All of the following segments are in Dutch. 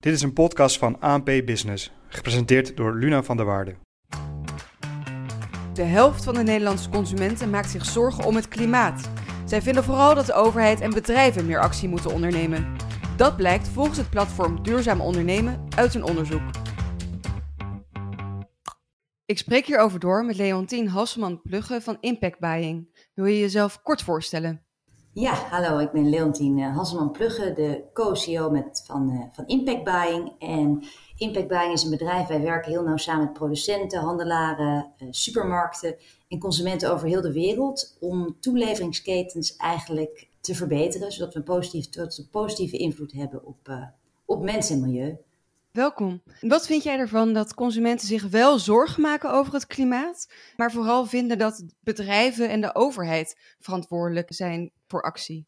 Dit is een podcast van ANP Business, gepresenteerd door Luna van der Waarde. De helft van de Nederlandse consumenten maakt zich zorgen om het klimaat. Zij vinden vooral dat de overheid en bedrijven meer actie moeten ondernemen. Dat blijkt volgens het platform Duurzaam Ondernemen uit een onderzoek. Ik spreek hierover door met Leontien Hasselman-Plugge van Impact Buying. Wil je jezelf kort voorstellen? Ja, hallo, ik ben Leontien Hasselman-Plugge, de co-CEO van, uh, van Impact Buying. En Impact Buying is een bedrijf, wij werken heel nauw samen met producenten, handelaren, uh, supermarkten en consumenten over heel de wereld om toeleveringsketens eigenlijk te verbeteren, zodat we een positieve, invloed hebben op, op mens en milieu. Welkom. Wat vind jij ervan dat consumenten zich wel zorgen maken over het klimaat, maar vooral vinden dat bedrijven en de overheid verantwoordelijk zijn voor actie?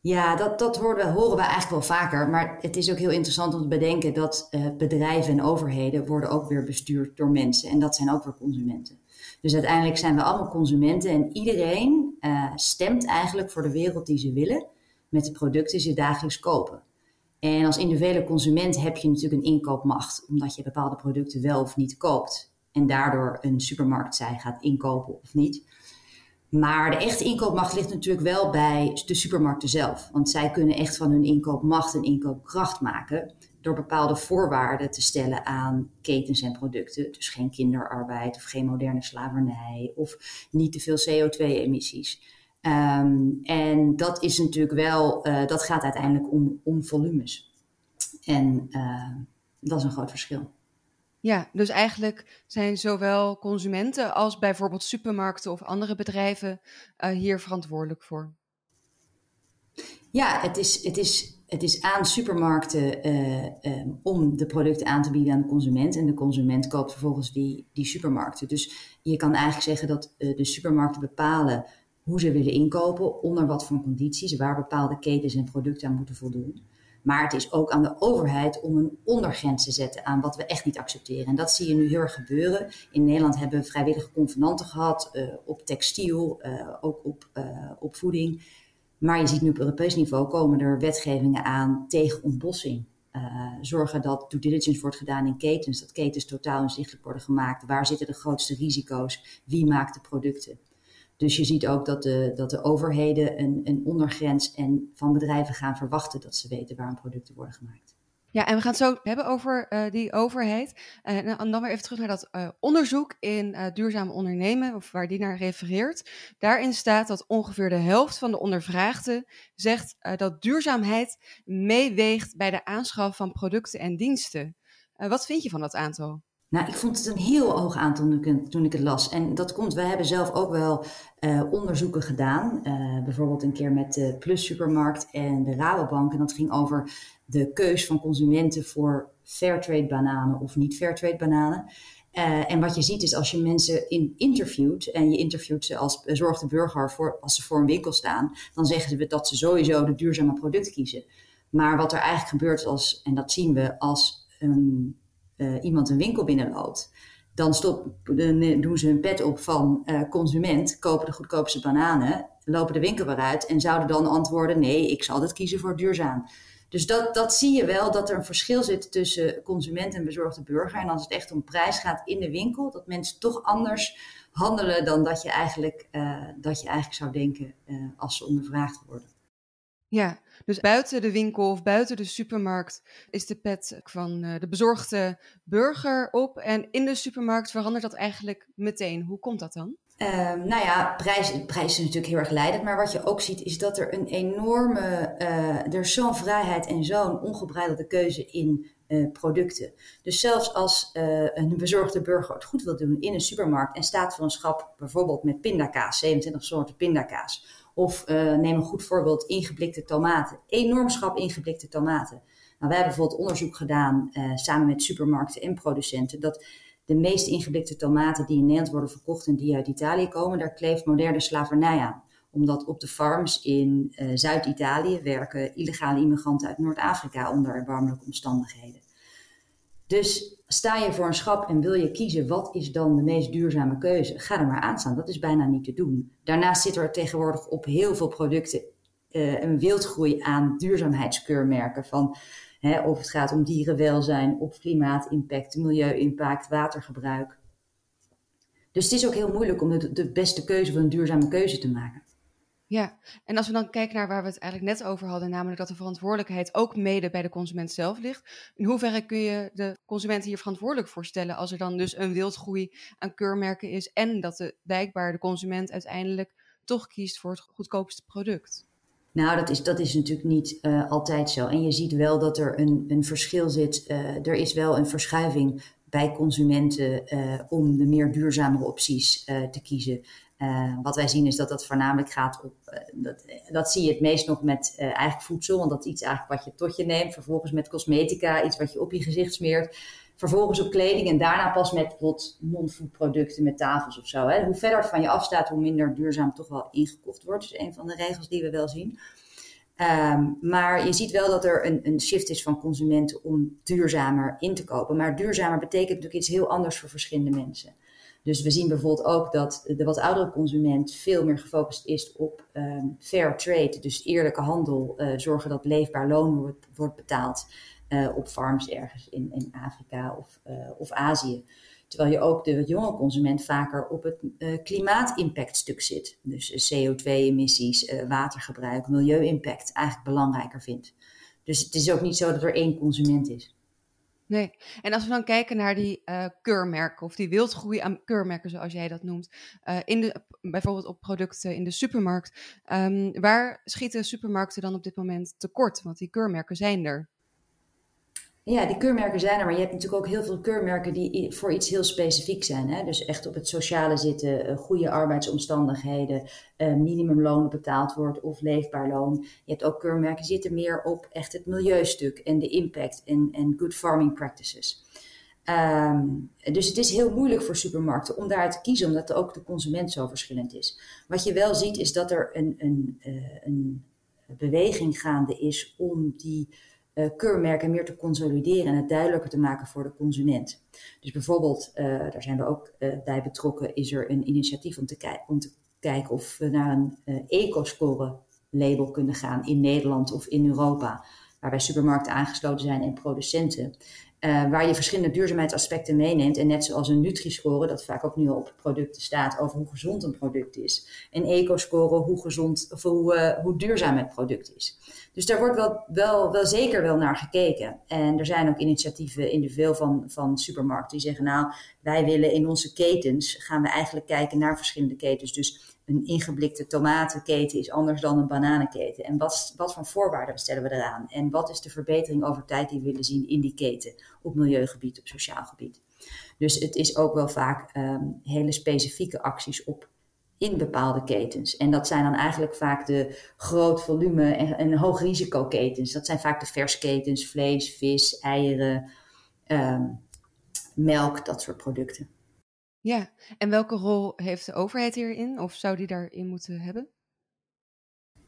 Ja, dat, dat horen, horen we eigenlijk wel vaker. Maar het is ook heel interessant om te bedenken dat uh, bedrijven en overheden worden ook weer bestuurd door mensen. En dat zijn ook weer consumenten. Dus uiteindelijk zijn we allemaal consumenten en iedereen uh, stemt eigenlijk voor de wereld die ze willen met de producten die ze dagelijks kopen. En als individuele consument heb je natuurlijk een inkoopmacht, omdat je bepaalde producten wel of niet koopt. En daardoor een supermarkt zij gaat inkopen of niet. Maar de echte inkoopmacht ligt natuurlijk wel bij de supermarkten zelf. Want zij kunnen echt van hun inkoopmacht een inkoopkracht maken. Door bepaalde voorwaarden te stellen aan ketens en producten. Dus geen kinderarbeid of geen moderne slavernij of niet te veel CO2-emissies. Um, en dat is natuurlijk wel, uh, dat gaat uiteindelijk om, om volumes. En uh, dat is een groot verschil. Ja, dus eigenlijk zijn zowel consumenten als bijvoorbeeld supermarkten of andere bedrijven uh, hier verantwoordelijk voor. Ja, het is, het is, het is aan supermarkten um, om de producten aan te bieden aan de consument. En de consument koopt vervolgens die, die supermarkten. Dus je kan eigenlijk zeggen dat de supermarkten bepalen hoe ze willen inkopen, onder wat voor condities, waar bepaalde ketens en producten aan moeten voldoen. Maar het is ook aan de overheid om een ondergrens te zetten aan wat we echt niet accepteren. En dat zie je nu heel erg gebeuren. In Nederland hebben we vrijwillige convenanten gehad uh, op textiel, uh, ook op, uh, op voeding. Maar je ziet nu op Europees niveau komen er wetgevingen aan tegen ontbossing. zorgen dat due diligence wordt gedaan in ketens, dat ketens totaal inzichtelijk worden gemaakt. Waar zitten de grootste risico's? Wie maakt de producten? Dus je ziet ook dat de, dat de overheden een, ondergrens en van bedrijven gaan verwachten dat ze weten waarom producten worden gemaakt. Ja, en we gaan het zo hebben over uh, die overheid. Uh, en dan weer even terug naar dat uh, onderzoek in duurzaam ondernemen, of waar die naar refereert. Daarin staat dat ongeveer de helft van de ondervraagden zegt dat duurzaamheid meeweegt bij de aanschaf van producten en diensten. wat vind je van dat aantal? Nou, ik vond het een heel hoog aantal toen ik, het las. En dat komt, we hebben zelf ook wel uh, onderzoeken gedaan. Uh, bijvoorbeeld een keer met de Plus Supermarkt en de Rabobank. En dat ging over de keus van consumenten voor fairtrade bananen of niet fairtrade bananen. Uh, en wat je ziet is als je mensen in interviewt en je interviewt ze als bezorgde burger voor, als ze voor een winkel staan, dan zeggen ze dat ze sowieso de duurzame product kiezen. Maar wat er eigenlijk gebeurt als, en dat zien we als een uh, iemand een winkel binnenloopt, dan stop, doen ze hun pet op van uh, consument, kopen de goedkoopste bananen, lopen de winkel weer uit en zouden dan antwoorden: nee, ik zal altijd kiezen voor duurzaam. Dus dat, dat zie je wel, dat er een verschil zit tussen consument en bezorgde burger. En als het echt om prijs gaat in de winkel, dat mensen toch anders handelen dan dat je eigenlijk, dat je eigenlijk zou denken als ze ondervraagd worden. Ja, dus buiten de winkel of buiten de supermarkt is de pet van uh, de bezorgde burger op. En in de supermarkt verandert dat eigenlijk meteen. Hoe komt dat dan? Uh, nou ja, prijs, prijs is natuurlijk heel erg leidend. Maar wat je ook ziet is dat er een enorme... Uh, er is zo'n vrijheid en zo'n ongebreidelde keuze in uh, producten. Dus zelfs als een bezorgde burger het goed wil doen in een supermarkt... en staat voor een schap bijvoorbeeld met pindakaas, 27 soorten pindakaas of uh, neem een goed voorbeeld, ingeblikte tomaten. Enorm schap ingeblikte tomaten. Nou, wij hebben bijvoorbeeld onderzoek gedaan uh, samen met supermarkten en producenten. Dat de meest ingeblikte tomaten die in Nederland worden verkocht en die uit Italië komen, daar kleeft moderne slavernij aan. Omdat op de farms in uh, Zuid-Italië werken illegale immigranten uit Noord-Afrika onder erbarmelijke omstandigheden. Dus sta je voor een schap en wil je kiezen wat is dan de meest duurzame keuze, ga er maar aan staan. Dat is bijna niet te doen. Daarnaast zit er tegenwoordig op heel veel producten uh, een wildgroei aan duurzaamheidskeurmerken van Hè, of het gaat om dierenwelzijn, of klimaatimpact, milieu-impact, watergebruik. Dus het is ook heel moeilijk om de, de beste keuze van een duurzame keuze te maken. Ja, en als we dan kijken naar waar we het eigenlijk net over hadden, namelijk dat de verantwoordelijkheid ook mede bij de consument zelf ligt. In hoeverre kun je de consument hier verantwoordelijk voor stellen als er dan dus een wildgroei aan keurmerken is en dat de blijkbaar de consument uiteindelijk toch kiest voor het goedkoopste product? Nou, dat is, dat is natuurlijk niet uh, altijd zo. En je ziet wel dat er een, een verschil zit. Uh, er is wel een verschuiving bij consumenten uh, om de meer duurzamere opties te kiezen. Uh, wat wij zien is dat dat voornamelijk gaat op, uh, dat, dat zie je het meest nog met uh, eigenlijk voedsel, want dat is iets eigenlijk wat je tot je neemt. Vervolgens met cosmetica, iets wat je op je gezicht smeert. Vervolgens op kleding en daarna pas met bijvoorbeeld non-food producten, met tafels of zo. Hè. Hoe verder het van je afstaat, hoe minder duurzaam toch wel ingekocht wordt. Dat is een van de regels die we wel zien. Um, maar je ziet wel dat er een, een shift is van consumenten om duurzamer in te kopen. Maar duurzamer betekent natuurlijk iets heel anders voor verschillende mensen. Dus we zien bijvoorbeeld ook dat de wat oudere consument veel meer gefocust is op um, fair trade, dus eerlijke handel, uh, zorgen dat leefbaar loon wordt, betaald uh, op farms ergens in, in Afrika of, uh, of Azië. Terwijl je ook de jonge consument vaker op het klimaatimpact stuk zit. Dus CO2-emissies, watergebruik, milieu-impact eigenlijk belangrijker vindt. Dus het is ook niet zo dat er één consument is. Nee, en als we dan kijken naar die uh, keurmerken of die wildgroei aan keurmerken, zoals jij dat noemt, uh, in de, bijvoorbeeld op producten in de supermarkt, um, waar schieten supermarkten dan op dit moment tekort? Want die keurmerken zijn er. Ja, die keurmerken zijn er, maar je hebt natuurlijk ook heel veel keurmerken die voor iets heel specifiek zijn. Hè? Dus echt op het sociale zitten, uh, goede arbeidsomstandigheden, uh, minimumloon betaald wordt of leefbaar loon. Je hebt ook keurmerken die zitten meer op echt het milieustuk en de impact en, en good farming practices. Um, dus het is heel moeilijk voor supermarkten om daaruit te kiezen, omdat ook de consument zo verschillend is. Wat je wel ziet is dat er een, een, uh, een beweging gaande is om die uh, keurmerken meer te consolideren en het duidelijker te maken voor de consument. Dus bijvoorbeeld, uh, daar zijn we ook uh, bij betrokken, is er een initiatief om te, om te kijken of we naar een eco-score label kunnen gaan in Nederland of in Europa, waarbij supermarkten aangesloten zijn en producenten. Waar je verschillende duurzaamheidsaspecten meeneemt. En net zoals een Nutri-score, dat vaak ook nu al op producten staat, over hoe gezond een product is. En eco-score, hoe gezond of hoe, hoe duurzaam het product is. Dus daar wordt wel, wel, wel zeker wel naar gekeken. En er zijn ook initiatieven in de veel van, van supermarkten die zeggen, nou, wij willen in onze ketens, gaan we eigenlijk kijken naar verschillende ketens. Dus een ingeblikte tomatenketen is anders dan een bananenketen. En wat, wat voor voorwaarden stellen we eraan? En wat is de verbetering over tijd die we willen zien in die keten? Op milieugebied, op sociaal gebied. Dus het is ook wel vaak um, hele specifieke acties op in bepaalde ketens. En dat zijn dan eigenlijk vaak de groot volume en, en hoog risico ketens. Dat zijn vaak de versketens, vlees, vis, eieren, um, melk, dat soort producten. Ja, en welke rol heeft de overheid hierin? Of zou die daarin moeten hebben?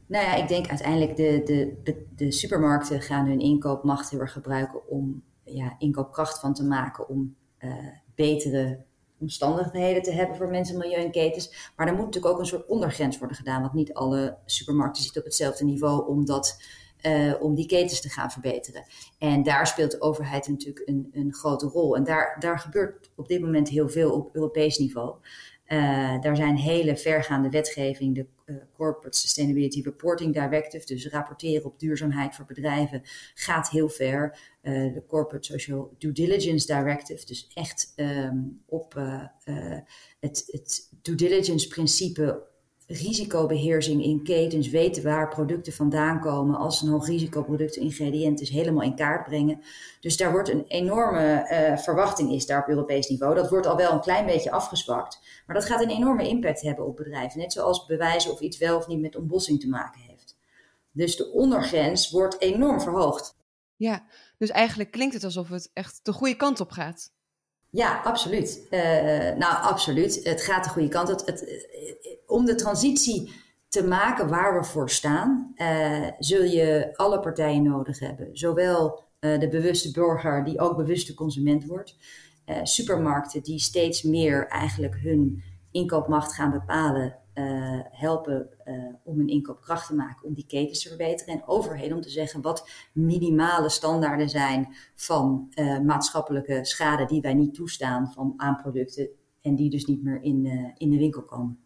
Nou ja, ik denk uiteindelijk de, de, de, de supermarkten gaan hun inkoopmacht heel erg gebruiken om ja, inkoopkracht van te maken, om uh, betere omstandigheden te hebben voor mensen, milieu en ketens. Maar er moet natuurlijk ook een soort ondergrens worden gedaan, want niet alle supermarkten zitten op hetzelfde niveau, omdat uh, om die ketens te gaan verbeteren. En daar speelt de overheid natuurlijk een, een grote rol. En daar, daar gebeurt op dit moment heel veel op Europees niveau. Uh, daar zijn hele vergaande wetgeving, de uh, Corporate Sustainability Reporting Directive, dus rapporteren op duurzaamheid voor bedrijven, gaat heel ver. Uh, de Corporate Social Due Diligence Directive, dus echt um, op het, het due diligence principe risicobeheersing in ketens, weten waar producten vandaan komen, als een hoog risicoproduct ingrediënt is, helemaal in kaart brengen. Dus daar wordt een enorme uh, verwachting is daar op Europees niveau. Dat wordt al wel een klein beetje afgezwakt, maar dat gaat een enorme impact hebben op bedrijven. Net zoals bewijzen of iets wel of niet met ontbossing te maken heeft. Dus de ondergrens wordt enorm verhoogd. Ja, dus eigenlijk klinkt het alsof het echt de goede kant op gaat. Ja, absoluut. Uh, nou, absoluut. Het gaat de goede kant. Het, het, om de transitie te maken waar we voor staan, zul je alle partijen nodig hebben. Zowel de bewuste burger, die ook bewuste consument wordt. supermarkten die steeds meer eigenlijk hun inkoopmacht gaan bepalen uh, helpen uh, om een inkoopkracht te maken, om die ketens te verbeteren. En overheden om te zeggen wat minimale standaarden zijn van uh, maatschappelijke schade die wij niet toestaan van aan producten en die dus niet meer in, in de winkel komen.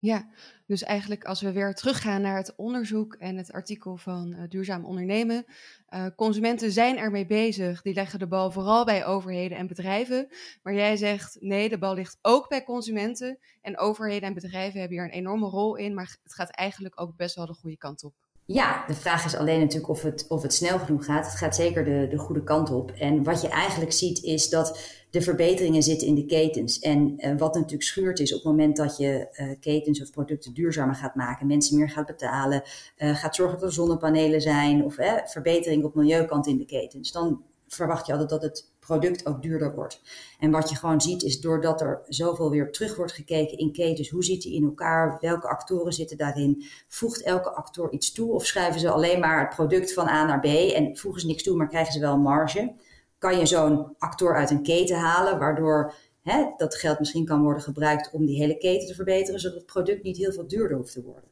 Ja, dus eigenlijk als we weer teruggaan naar het onderzoek en het artikel van uh, Duurzaam Ondernemen. Uh, consumenten zijn ermee bezig, die leggen de bal vooral bij overheden en bedrijven. Maar jij zegt nee, de bal ligt ook bij consumenten. En overheden en bedrijven hebben hier een enorme rol in, maar het gaat eigenlijk ook best wel de goede kant op. Ja, de vraag is alleen natuurlijk of het, of het snel genoeg gaat. Het gaat zeker de, de goede kant op. En wat je eigenlijk ziet is dat de verbeteringen zitten in de ketens. En uh, wat natuurlijk schuurt is op het moment dat je uh, ketens of producten duurzamer gaat maken, mensen meer gaat betalen, uh, gaat zorgen dat er zonnepanelen zijn of verbetering op milieukant in de ketens. Dan verwacht je altijd dat het product ook duurder wordt. En wat je gewoon ziet is doordat er zoveel weer terug wordt gekeken in ketens, hoe zit die in elkaar, welke actoren zitten daarin, voegt elke actor iets toe of schrijven ze alleen maar het product van A naar B en voegen ze niks toe, maar krijgen ze wel marge. Kan je zo'n actor uit een keten halen, waardoor hè, dat geld misschien kan worden gebruikt om die hele keten te verbeteren, zodat het product niet heel veel duurder hoeft te worden.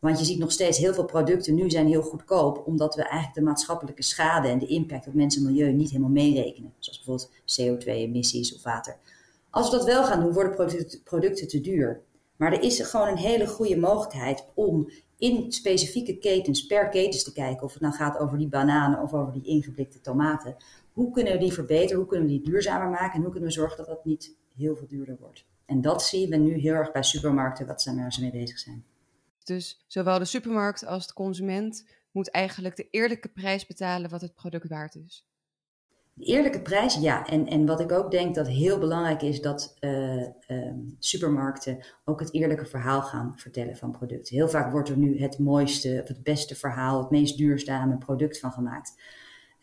Want je ziet nog steeds heel veel producten nu zijn heel goedkoop, omdat we eigenlijk de maatschappelijke schade en de impact op mensen en milieu niet helemaal meerekenen. Zoals bijvoorbeeld CO2-emissies of water. Als we dat wel gaan doen, worden producten, producten te duur. Maar er is gewoon een hele goede mogelijkheid om in specifieke ketens per ketens te kijken, of het nou gaat over die bananen of over die ingeblikte tomaten. Hoe kunnen we die verbeteren? Hoe kunnen we die duurzamer maken? En hoe kunnen we zorgen dat dat niet heel veel duurder wordt? En dat zie je nu heel erg bij supermarkten, wat ze mee bezig zijn. Dus zowel de supermarkt als de consument moet eigenlijk de eerlijke prijs betalen wat het product waard is. De eerlijke prijs, ja. En, en wat ik ook denk dat heel belangrijk is, dat uh, uh, supermarkten ook het eerlijke verhaal gaan vertellen van producten. Heel vaak wordt er nu het mooiste, of het beste verhaal, het meest duurzame product van gemaakt.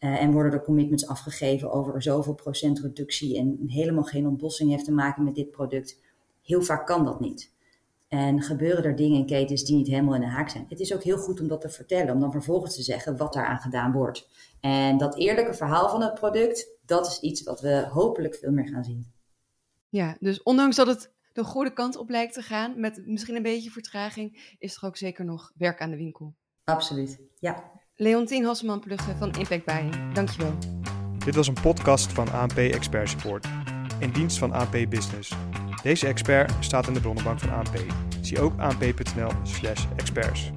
Uh, en worden er commitments afgegeven over zoveel procent reductie en helemaal geen ontbossing heeft te maken met dit product. Heel vaak kan dat niet. En gebeuren er dingen in ketens die niet helemaal in de haak zijn. Het is ook heel goed om dat te vertellen, om dan vervolgens te zeggen wat daaraan gedaan wordt. En dat eerlijke verhaal van het product, dat is iets wat we hopelijk veel meer gaan zien. Ja, dus ondanks dat het de goede kant op lijkt te gaan, met misschien een beetje vertraging, is er ook zeker nog werk aan de winkel. Absoluut, ja. Leontien Hasselman-Plugge van Impact Buying, dankjewel. Dit was een podcast van ANP Expert Support, in dienst van ANP Business. Deze expert staat in de bronnenbank van ANP. Zie ook anp.nl/experts.